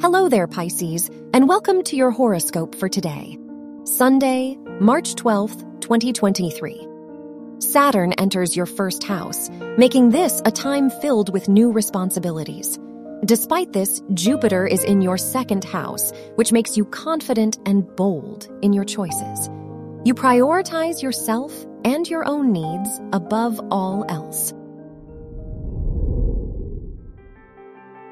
Hello there, Pisces, and welcome to your horoscope for today, Sunday, March 12th, 2023. Saturn enters your first house, making this a time filled with new responsibilities. Despite this, Jupiter is in your second house, which makes you confident and bold in your choices. You prioritize yourself and your own needs above all else.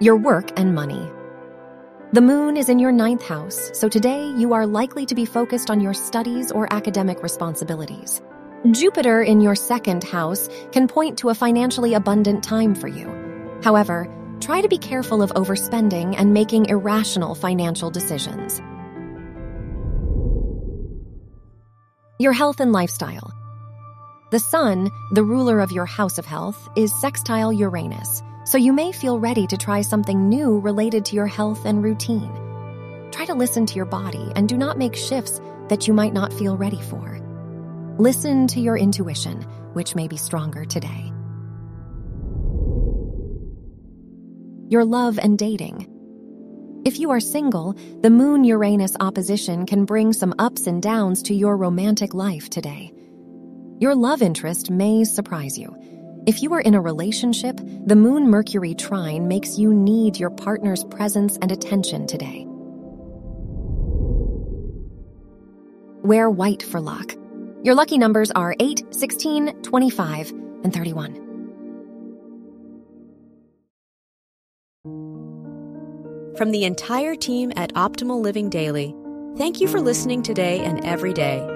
Your work and money. The moon is in your ninth house, so today you are likely to be focused on your studies or academic responsibilities. Jupiter in your second house can point to a financially abundant time for you. However, try to be careful of overspending and making irrational financial decisions. Your health and lifestyle. The sun, the ruler of your house of health, is sextile Uranus so you may feel ready to try something new related to your health and routine. Try to listen to your body and do not make shifts that you might not feel ready for. Listen to your intuition, which may be stronger today. Your love and dating. If you are single, the Moon Uranus opposition can bring some ups and downs to your romantic life today. Your love interest may surprise you if you are in a relationship, the Moon Mercury trine makes you need your partner's presence and attention today. Wear white for luck. Your lucky numbers are 8, 16, 25, and 31. From the entire team at Optimal Living Daily, thank you for listening today and every day